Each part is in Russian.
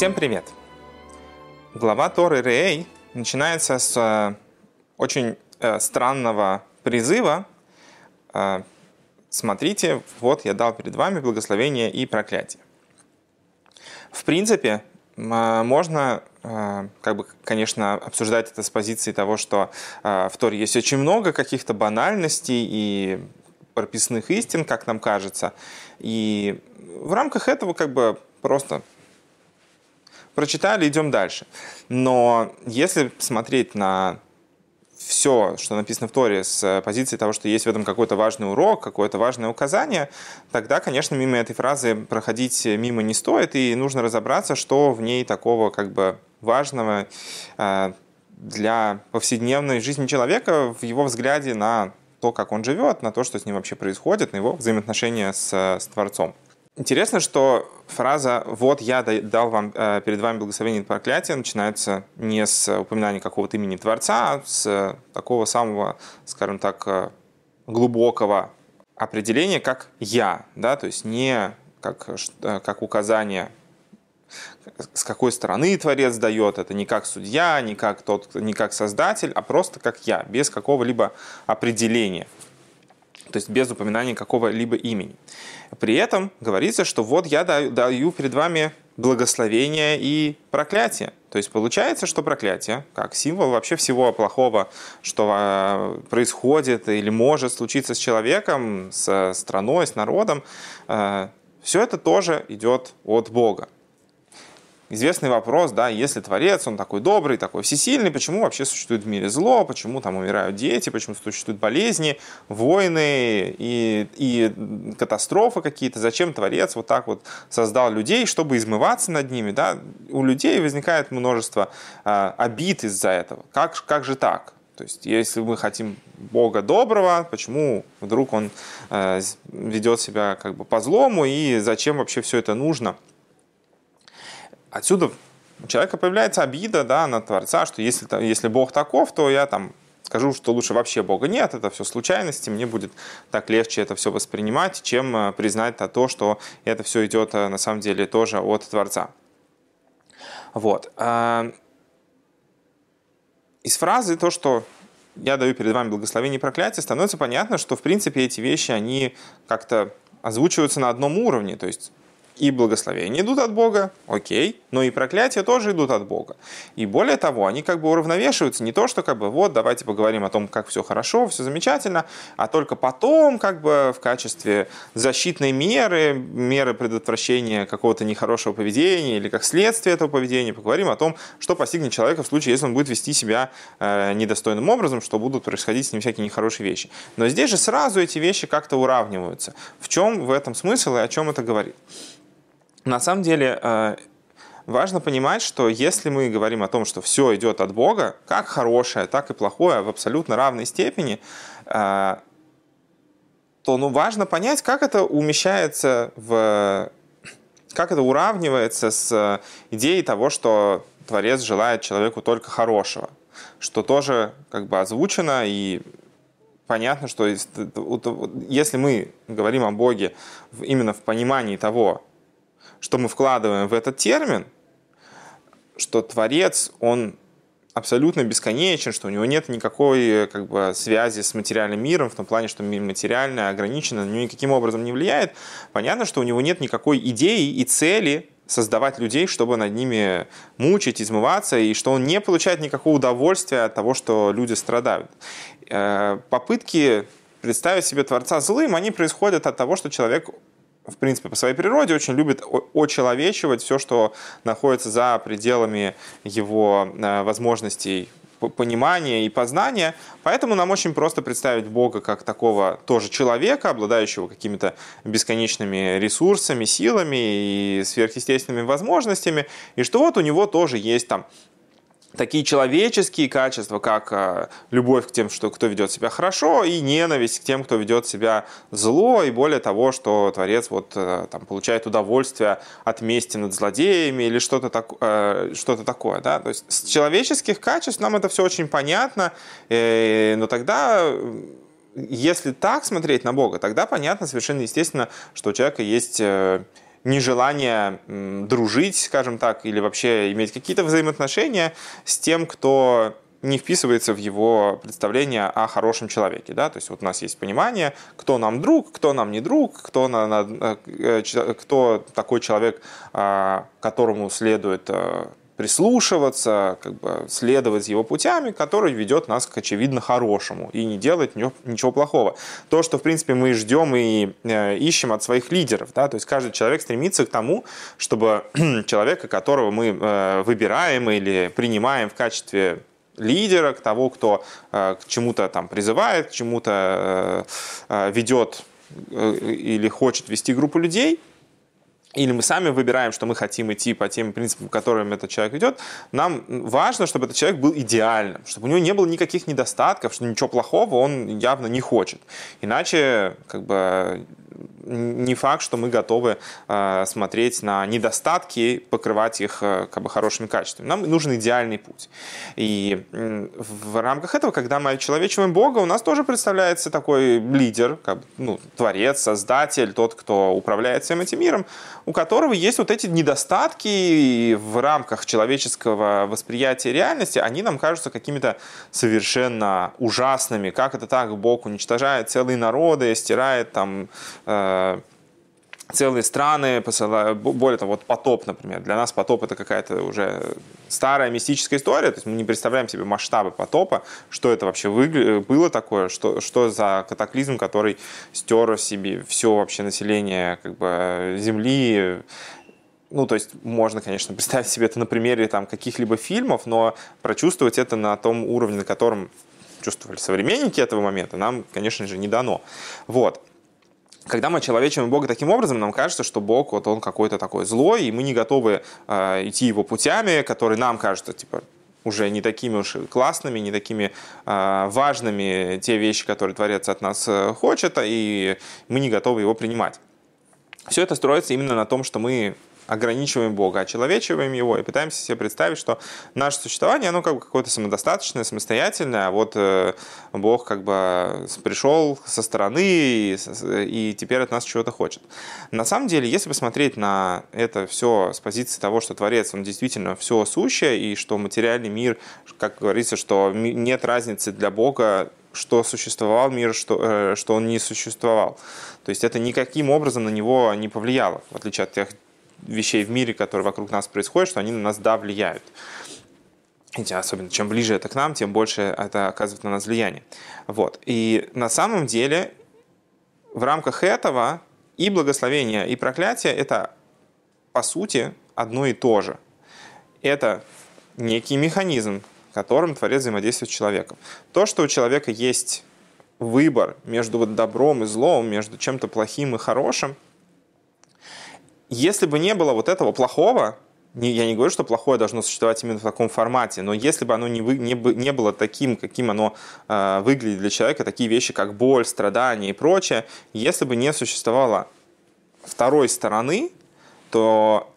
Всем привет! Глава Торы Реэй начинается с э, очень э, странного призыва. Э, Смотрите, вот я дал перед вами благословение и проклятие. В принципе, м, можно, э, как бы, конечно, обсуждать это с позиции того, что э, в Торе есть очень много каких-то банальностей и прописных истин, как нам кажется. И в рамках этого как бы просто прочитали, идем дальше. Но если смотреть на все, что написано в Торе, с позиции того, что есть в этом какой-то важный урок, какое-то важное указание, тогда, конечно, мимо этой фразы проходить мимо не стоит, и нужно разобраться, что в ней такого как бы важного э, для повседневной жизни человека в его взгляде на то, как он живет, на то, что с ним вообще происходит, на его взаимоотношения с, с Творцом. Интересно, что фраза «вот я дал вам, э, перед вами благословение и проклятие» начинается не с упоминания какого-то имени Творца, а с такого самого, скажем так, э, глубокого определения, как «я», да, то есть не как, э, как указание с какой стороны Творец дает, это не как судья, не как, тот, не как создатель, а просто как я, без какого-либо определения то есть без упоминания какого-либо имени. При этом говорится, что вот я даю, перед вами благословение и проклятие. То есть получается, что проклятие, как символ вообще всего плохого, что а, происходит или может случиться с человеком, с страной, с народом, а, все это тоже идет от Бога известный вопрос, да, если Творец, он такой добрый, такой всесильный, почему вообще существует в мире зло, почему там умирают дети, почему существуют болезни, войны и, и катастрофы какие-то, зачем Творец вот так вот создал людей, чтобы измываться над ними, да, у людей возникает множество э, обид из-за этого. Как, как же так? То есть, если мы хотим Бога доброго, почему вдруг Он э, ведет себя как бы по злому и зачем вообще все это нужно? Отсюда у человека появляется обида да, на Творца, что если, если Бог таков, то я там скажу, что лучше вообще Бога нет, это все случайности, мне будет так легче это все воспринимать, чем э, признать то, что это все идет э, на самом деле тоже от Творца. Вот. А, из фразы то, что я даю перед вами благословение и проклятие, становится понятно, что в принципе эти вещи, они как-то озвучиваются на одном уровне. То есть и благословения идут от Бога, окей, но и проклятия тоже идут от Бога. И более того, они как бы уравновешиваются. Не то, что как бы вот давайте поговорим о том, как все хорошо, все замечательно, а только потом как бы в качестве защитной меры, меры предотвращения какого-то нехорошего поведения или как следствие этого поведения поговорим о том, что постигнет человека в случае, если он будет вести себя э, недостойным образом, что будут происходить с ним всякие нехорошие вещи. Но здесь же сразу эти вещи как-то уравниваются. В чем в этом смысл и о чем это говорит? На самом деле э, важно понимать, что если мы говорим о том, что все идет от Бога, как хорошее, так и плохое в абсолютно равной степени, э, то ну, важно понять, как это умещается в как это уравнивается с идеей того, что Творец желает человеку только хорошего, что тоже как бы озвучено и понятно, что если мы говорим о Боге именно в понимании того, что мы вкладываем в этот термин, что Творец, он абсолютно бесконечен, что у него нет никакой как бы, связи с материальным миром, в том плане, что мир материальный ограничен, на него никаким образом не влияет, понятно, что у него нет никакой идеи и цели создавать людей, чтобы над ними мучить, измываться, и что он не получает никакого удовольствия от того, что люди страдают. Э, попытки представить себе Творца злым, они происходят от того, что человек в принципе, по своей природе очень любит очеловечивать все, что находится за пределами его э, возможностей понимания и познания. Поэтому нам очень просто представить Бога как такого тоже человека, обладающего какими-то бесконечными ресурсами, силами и сверхъестественными возможностями, и что вот у него тоже есть там такие человеческие качества, как э, любовь к тем, что кто ведет себя хорошо, и ненависть к тем, кто ведет себя зло, и более того, что Творец вот э, там получает удовольствие от мести над злодеями или что-то так, э, что-то такое, да, то есть с человеческих качеств нам это все очень понятно, но тогда если так смотреть на Бога, тогда понятно совершенно естественно, что у человека есть нежелание дружить, скажем так, или вообще иметь какие-то взаимоотношения с тем, кто не вписывается в его представление о хорошем человеке. Да? То есть вот у нас есть понимание, кто нам друг, кто нам не друг, кто, на, на, э, кто такой человек, а, которому следует э, прислушиваться, как бы следовать его путями, который ведет нас к очевидно хорошему и не делает ничего плохого. То, что, в принципе, мы ждем и э, ищем от своих лидеров. Да? То есть каждый человек стремится к тому, чтобы человека, которого мы э, выбираем или принимаем в качестве лидера, к того, кто э, к чему-то там призывает, к чему-то ведет или хочет вести группу людей – или мы сами выбираем, что мы хотим идти по тем принципам, которым этот человек идет, нам важно, чтобы этот человек был идеальным, чтобы у него не было никаких недостатков, что ничего плохого он явно не хочет. Иначе как бы не факт, что мы готовы э, смотреть на недостатки, покрывать их э, как бы хорошими качествами. Нам нужен идеальный путь. И э, в рамках этого, когда мы очеловечиваем Бога, у нас тоже представляется такой лидер, как ну, творец, создатель, тот, кто управляет всем этим миром, у которого есть вот эти недостатки в рамках человеческого восприятия реальности, они нам кажутся какими-то совершенно ужасными. Как это так? Бог уничтожает целые народы, стирает там э, целые страны, посылают, более того, вот потоп, например. Для нас потоп это какая-то уже старая мистическая история, то есть мы не представляем себе масштабы потопа, что это вообще было такое, что, что за катаклизм, который стер себе все вообще население как бы, Земли, ну, то есть можно, конечно, представить себе это на примере там, каких-либо фильмов, но прочувствовать это на том уровне, на котором чувствовали современники этого момента, нам, конечно же, не дано. Вот когда мы человечим Бога таким образом, нам кажется, что Бог вот он какой-то такой злой, и мы не готовы э, идти его путями, которые нам кажутся типа уже не такими уж классными, не такими э, важными те вещи, которые Творец от нас э, хочет, и мы не готовы его принимать. Все это строится именно на том, что мы ограничиваем Бога, очеловечиваем Его и пытаемся себе представить, что наше существование, оно как бы какое-то самодостаточное, самостоятельное, а вот э, Бог как бы пришел со стороны и теперь от нас чего-то хочет. На самом деле, если посмотреть на это все с позиции того, что Творец, он действительно все сущее, и что материальный мир, как говорится, что нет разницы для Бога что существовал мир, что, э, что он не существовал. То есть это никаким образом на него не повлияло, в отличие от тех вещей в мире, которые вокруг нас происходят, что они на нас, да, влияют. И особенно чем ближе это к нам, тем больше это оказывает на нас влияние. Вот. И на самом деле в рамках этого и благословение, и проклятие – это, по сути, одно и то же. Это некий механизм, которым Творец взаимодействует с человеком. То, что у человека есть выбор между вот добром и злом, между чем-то плохим и хорошим – если бы не было вот этого плохого, я не говорю, что плохое должно существовать именно в таком формате, но если бы оно не, вы, не, не было таким, каким оно э, выглядит для человека, такие вещи, как боль, страдания и прочее, если бы не существовало второй стороны, то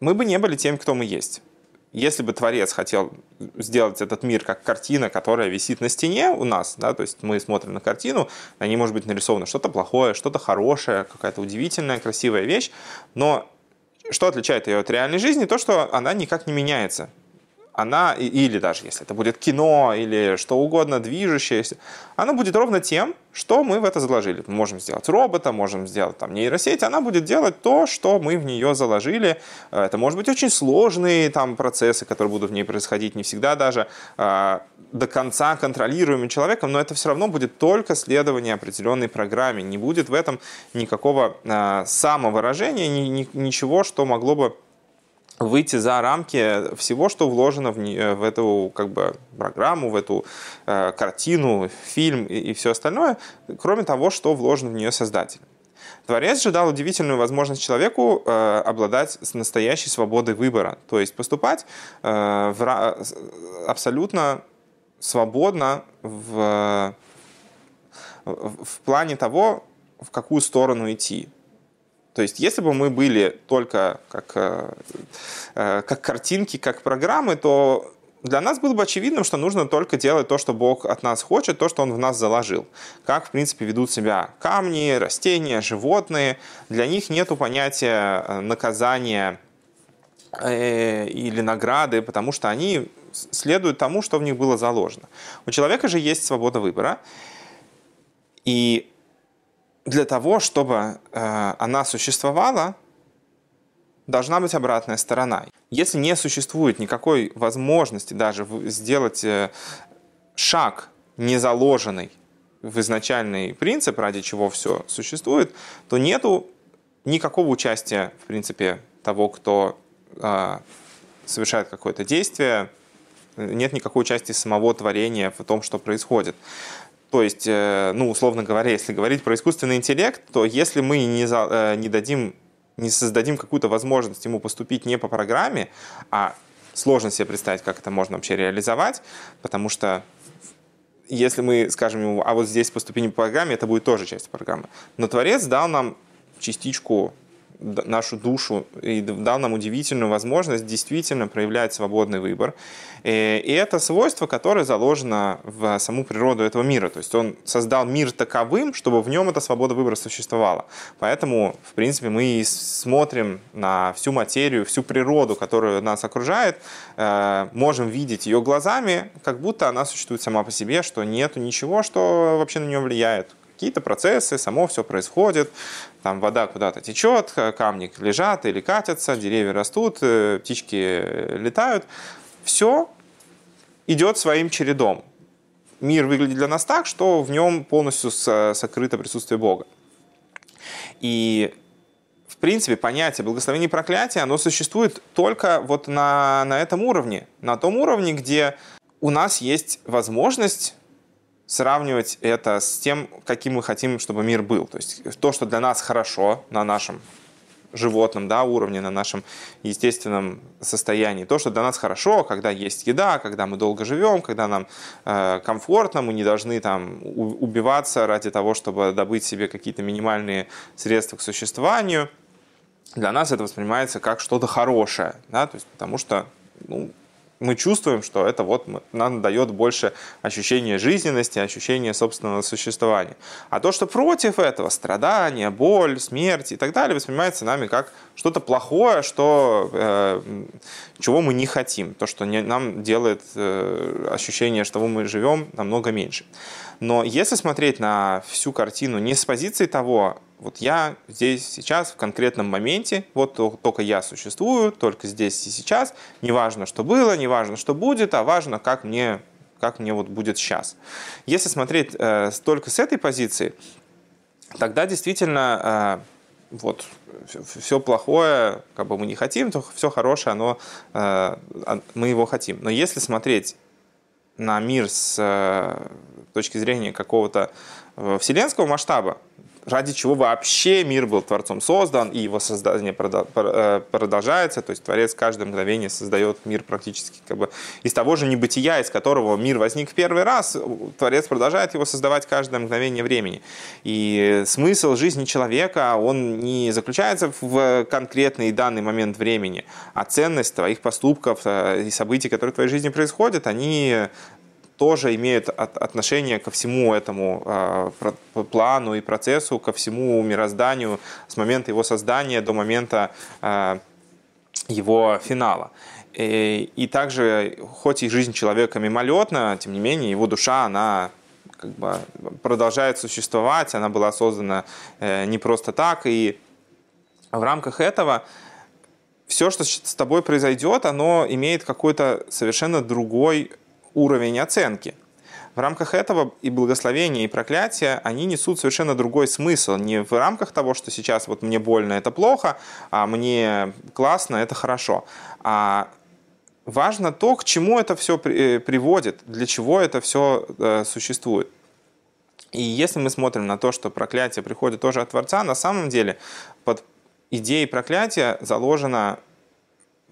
мы бы не были тем, кто мы есть. Если бы Творец хотел сделать этот мир как картина, которая висит на стене у нас, да, то есть мы смотрим на картину, на ней может быть нарисовано что-то плохое, что-то хорошее, какая-то удивительная, красивая вещь, но что отличает ее от реальной жизни? То, что она никак не меняется она, или даже если это будет кино или что угодно движущееся, она будет ровно тем, что мы в это заложили. Мы можем сделать робота, можем сделать там нейросеть, она будет делать то, что мы в нее заложили. Это может быть очень сложные там процессы, которые будут в ней происходить, не всегда даже э, до конца контролируемым человеком, но это все равно будет только следование определенной программе. Не будет в этом никакого э, самовыражения, ни, ни, ничего, что могло бы выйти за рамки всего, что вложено в, не, в эту как бы, программу, в эту э, картину, фильм и, и все остальное, кроме того, что вложено в нее создателем. Творец же дал удивительную возможность человеку э, обладать настоящей свободой выбора, то есть поступать э, в, абсолютно свободно в, в плане того, в какую сторону идти. То есть, если бы мы были только как, э, э, как картинки, как программы, то для нас было бы очевидным, что нужно только делать то, что Бог от нас хочет, то, что Он в нас заложил. Как, в принципе, ведут себя камни, растения, животные. Для них нет понятия э, наказания или награды, потому что они следуют тому, что в них было заложено. У человека же есть свобода выбора. И для того, чтобы э, она существовала, должна быть обратная сторона. Если не существует никакой возможности даже сделать э, шаг не заложенный в изначальный принцип, ради чего все существует, то нету никакого участия, в принципе, того, кто э, совершает какое-то действие, нет никакой участия самого творения в том, что происходит. То есть, э, ну, условно говоря, если говорить про искусственный интеллект, то если мы не, за, э, не дадим не создадим какую-то возможность ему поступить не по программе, а сложно себе представить, как это можно вообще реализовать, потому что если мы скажем ему, а вот здесь поступи не по программе, это будет тоже часть программы. Но Творец дал нам частичку нашу душу и дал нам удивительную возможность действительно проявлять свободный выбор. Э, и это свойство, которое заложено в саму природу этого мира. То есть он создал мир таковым, чтобы в нем эта свобода выбора существовала. Поэтому, в принципе, мы и смотрим на всю материю, всю природу, которая нас окружает, э, можем видеть ее глазами, как будто она существует сама по себе, что нет ничего, что вообще на нее влияет какие-то процессы, само все происходит, там вода куда-то течет, камни лежат или катятся, деревья растут, э, птички летают. Все идет своим чередом. Мир выглядит для нас так, что в нем полностью сокрыто присутствие Бога. И в принципе, понятие благословения и проклятия, оно существует только вот на, на этом уровне, на том уровне, где у нас есть возможность сравнивать это с тем, каким мы хотим, чтобы мир был. То есть то, что для нас хорошо на нашем животном да, уровне, на нашем естественном состоянии. То, что для нас хорошо, когда есть еда, когда мы долго живем, когда нам э, комфортно, мы не должны там убиваться ради того, чтобы добыть себе какие-то минимальные средства к существованию. Для нас это воспринимается как что-то хорошее, да, то есть потому что ну, мы чувствуем, что это вот нам дает больше ощущения жизненности, ощущения собственного существования. А то, что против этого, страдания, боль, смерть и так далее, воспринимается нами как что-то плохое, что, э, чего мы не хотим, то, что не, нам делает э, ощущение, что мы живем, намного меньше. Но если смотреть на всю картину не с позиции того, вот я здесь сейчас в конкретном моменте, вот только я существую, только здесь и сейчас, неважно, что было, неважно, что будет, а важно, как мне, как мне вот будет сейчас. Если смотреть э, только с этой позиции, тогда действительно э, вот все плохое, как бы мы не хотим, то все хорошее, оно, э, мы его хотим. Но если смотреть на мир с э, точки зрения какого-то э, вселенского масштаба, ради чего вообще мир был Творцом создан, и его создание э, продолжается, то есть Творец каждое мгновение создает мир практически как бы из того же небытия, из которого мир возник в первый раз, Творец продолжает его создавать каждое мгновение времени. И смысл жизни человека, он не заключается в конкретный данный момент времени, а ценность твоих поступков э, и событий, которые в твоей жизни происходят, они тоже имеют отношение ко всему этому а, плану и процессу, ко всему мирозданию с момента его создания до момента а, его финала. И, и также, хоть и жизнь человека мимолетна, тем не менее, его душа, она как бы продолжает существовать, она была создана э, не просто так, и в рамках этого все, что с тобой произойдет, оно имеет какой-то совершенно другой уровень оценки. В рамках этого и благословения, и проклятия, они несут совершенно другой смысл. Не в рамках того, что сейчас вот мне больно, это плохо, а мне классно, это хорошо. А важно то, к чему это все э, приводит, для чего это все э, существует. И если мы смотрим на то, что проклятие приходит тоже от Творца, на самом деле под идеей проклятия заложено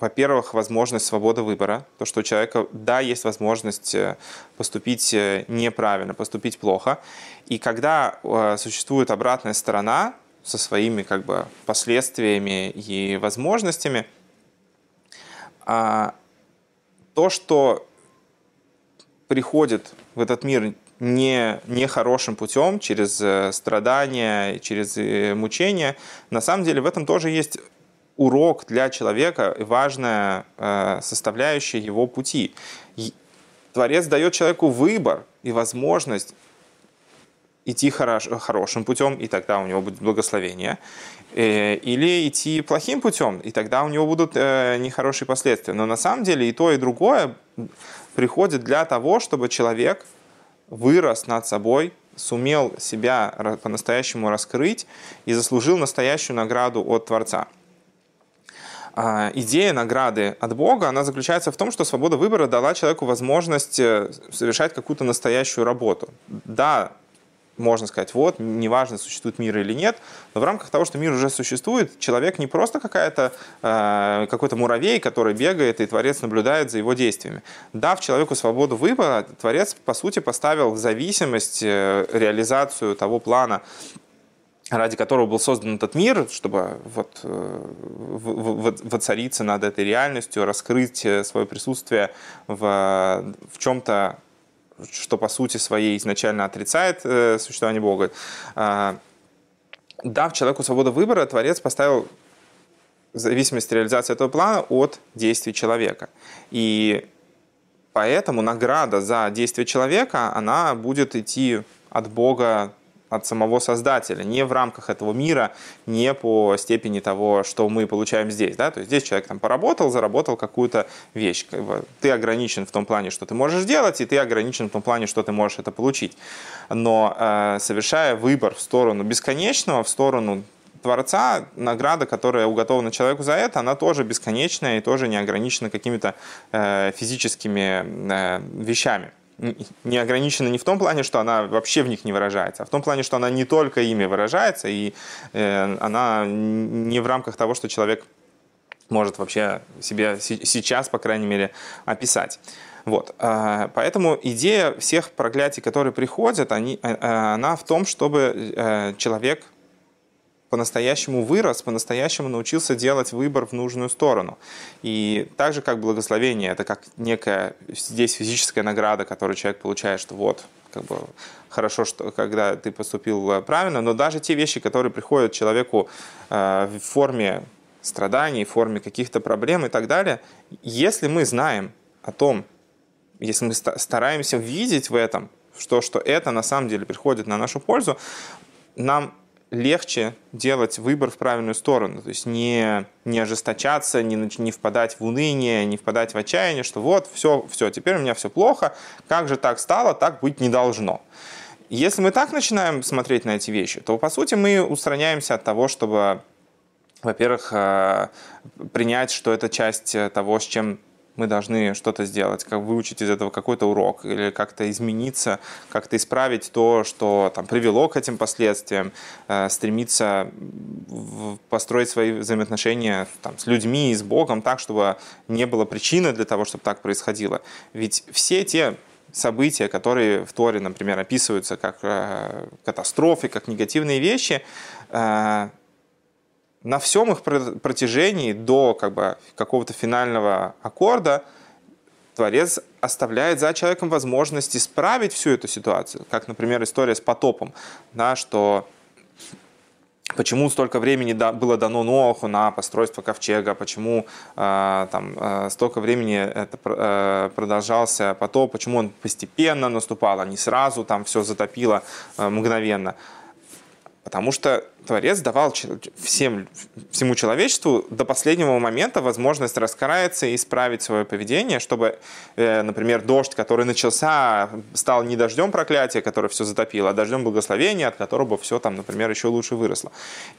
во-первых, возможность свободы выбора, то, что у человека, да, есть возможность э, поступить э, неправильно, поступить плохо. И когда э, существует обратная сторона со своими как бы последствиями и возможностями, а, то, что приходит в этот мир не, не хорошим путем, через страдания, через мучения, на самом деле в этом тоже есть урок для человека и важная э, составляющая его пути. Творец дает человеку выбор и возможность идти хорош, хорошим путем, и тогда у него будет благословение, э, или идти плохим путем, и тогда у него будут э, нехорошие последствия. Но на самом деле и то, и другое приходит для того, чтобы человек вырос над собой, сумел себя по-настоящему раскрыть и заслужил настоящую награду от Творца. А, идея награды от Бога, она заключается в том, что свобода выбора дала человеку возможность э, совершать какую-то настоящую работу. Да, можно сказать, вот, неважно, существует мир или нет, но в рамках того, что мир уже существует, человек не просто какая-то, э, какой-то муравей, который бегает, и Творец наблюдает за его действиями. Дав человеку свободу выбора, Творец, по сути, поставил в зависимость э, реализацию того плана, ради которого был создан этот мир, чтобы вот, э, воцариться над этой реальностью, раскрыть э, свое присутствие в, в чем-то что по сути своей изначально отрицает э, существование Бога. Э, дав человеку свободу выбора, Творец поставил зависимость реализации этого плана от действий человека. И поэтому награда за действие человека, она будет идти от Бога от самого создателя, не в рамках этого мира, не по степени того, что мы получаем здесь. Да? То есть здесь человек там поработал, заработал какую-то вещь. Как бы ты ограничен в том плане, что ты можешь делать, и ты ограничен в том плане, что ты можешь это получить. Но э, совершая выбор в сторону бесконечного, в сторону Творца, награда, которая уготована человеку за это, она тоже бесконечная и тоже не ограничена какими-то э, физическими э, вещами не ограничена не в том плане, что она вообще в них не выражается, а в том плане, что она не только ими выражается, и э, она не в рамках того, что человек может вообще себе сейчас, по крайней мере, описать. Вот. А, поэтому идея всех проклятий, которые приходят, они, э, э, она в том, чтобы человек по-настоящему вырос, по-настоящему научился делать выбор в нужную сторону. И так же, как благословение, это как некая здесь физическая награда, которую человек получает, что вот, как бы хорошо, что когда ты поступил э, правильно, но даже те вещи, которые приходят человеку э, в форме страданий, в форме каких-то проблем и так далее, если мы знаем о том, если мы стараемся видеть в этом, что, что это на самом деле приходит на нашу пользу, нам легче делать выбор в правильную сторону, то есть не, не ожесточаться, не, не впадать в уныние, не впадать в отчаяние, что вот, все, все, теперь у меня все плохо, как же так стало, так быть не должно. Если мы так начинаем смотреть на эти вещи, то, по сути, мы устраняемся от того, чтобы, во-первых, э, принять, что это часть того, с чем мы должны что-то сделать, как выучить из этого какой-то урок или как-то измениться, как-то исправить то, что там, привело к этим последствиям, э, стремиться в, построить свои взаимоотношения там, с людьми и с Богом так, чтобы не было причины для того, чтобы так происходило. Ведь все те события, которые в Торе, например, описываются как э, катастрофы, как негативные вещи, э, на всем их протяжении до как бы, какого-то финального аккорда Творец оставляет за человеком возможность исправить всю эту ситуацию. Как, например, история с потопом, да, что почему столько времени было дано Ноаху на постройство ковчега, почему э, там, э, столько времени это э, продолжался потоп, почему он постепенно наступал, а не сразу там все затопило э, мгновенно. Потому что Творец давал всем, всему человечеству до последнего момента возможность раскаяться и исправить свое поведение, чтобы, э, например, дождь, который начался, стал не дождем проклятия, которое все затопило, а дождем благословения, от которого все там, например, еще лучше выросло.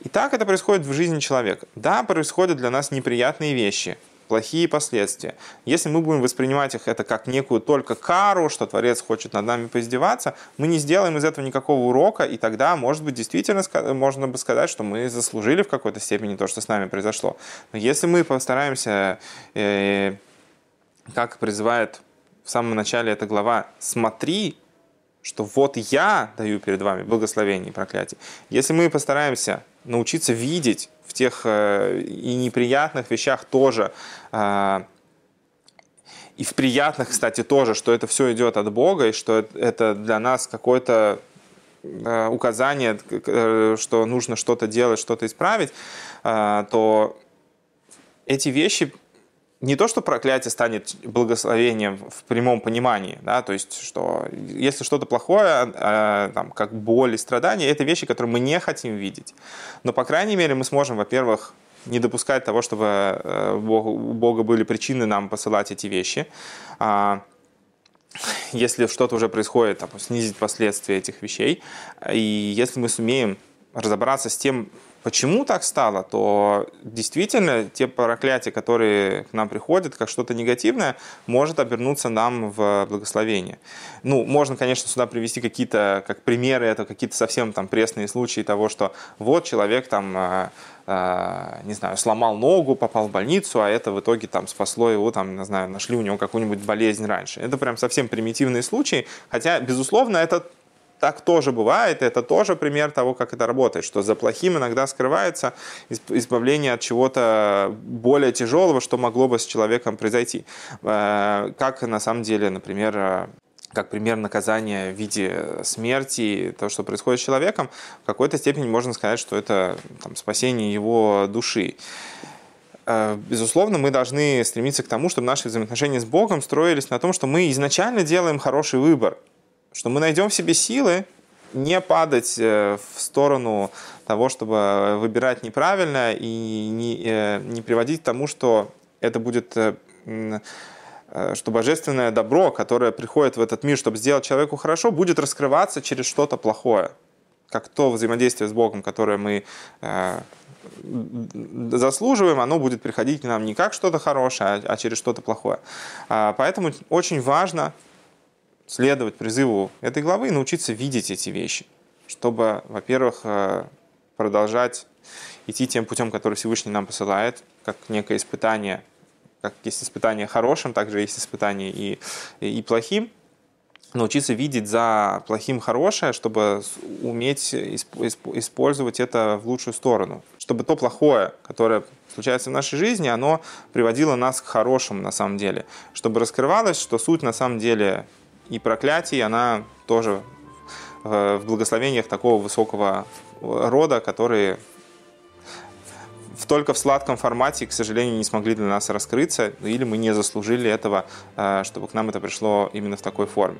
И так это происходит в жизни человека. Да, происходят для нас неприятные вещи, плохие последствия. Если мы будем воспринимать их это как некую только кару, что Творец хочет над нами поиздеваться, мы не сделаем из этого никакого урока, и тогда, может быть, действительно можно бы сказать, что мы заслужили в какой-то степени то, что с нами произошло. Но если мы постараемся, э, как призывает в самом начале эта глава, смотри, что вот я даю перед вами благословение и проклятие. Если мы постараемся научиться видеть в тех э, и неприятных вещах тоже. Э, и в приятных, кстати, тоже, что это все идет от Бога, и что это для нас какое-то э, указание, что нужно что-то делать, что-то исправить, то эти вещи не то, что проклятие станет благословением в прямом понимании, да, то есть, что если что-то плохое, э, там, как боль и страдания, это вещи, которые мы не хотим видеть. Но, по крайней мере, мы сможем, во-первых, не допускать того, чтобы э, у Бога были причины нам посылать эти вещи. А, если что-то уже происходит, там, снизить последствия этих вещей. И если мы сумеем разобраться с тем, Почему так стало, то действительно те проклятия, которые к нам приходят, как что-то негативное, может обернуться нам в благословение. Ну, можно, конечно, сюда привести какие-то, как примеры, это какие-то совсем там пресные случаи того, что вот человек там э, э, не знаю, сломал ногу, попал в больницу, а это в итоге там спасло его, там, не знаю, нашли у него какую-нибудь болезнь раньше. Это прям совсем примитивные случаи, хотя, безусловно, это так тоже бывает, это тоже пример того, как это работает, что за плохим иногда скрывается избавление от чего-то более тяжелого, что могло бы с человеком произойти. Э, как на самом деле, например, э, как пример наказания в виде смерти, то, что происходит с человеком, в какой-то степени можно сказать, что это там, спасение его души. Э, безусловно, мы должны стремиться к тому, чтобы наши взаимоотношения с Богом строились на том, что мы изначально делаем хороший выбор – что мы найдем в себе силы не падать э, в сторону того, чтобы выбирать неправильно и не, э, не приводить к тому, что это будет э, что божественное добро, которое приходит в этот мир, чтобы сделать человеку хорошо, будет раскрываться через что-то плохое. Как то взаимодействие с Богом, которое мы заслуживаем, оно будет приходить к нам не как что-то хорошее, а, а через что-то плохое. А, поэтому очень важно следовать призыву этой главы и научиться видеть эти вещи, чтобы, во-первых, э, продолжать идти тем путем, который Всевышний нам посылает, как некое испытание, как есть испытание хорошим, также есть испытание и, и плохим, научиться видеть за плохим хорошее, чтобы уметь использовать это в лучшую сторону. Чтобы то плохое, которое случается в нашей жизни, оно приводило нас к хорошему на самом деле. Чтобы раскрывалось, что суть на самом деле и проклятий, она тоже в благословениях такого высокого рода, которые только в сладком формате, к сожалению, не смогли для нас раскрыться, или мы не заслужили этого, э, чтобы к нам это пришло именно в такой форме.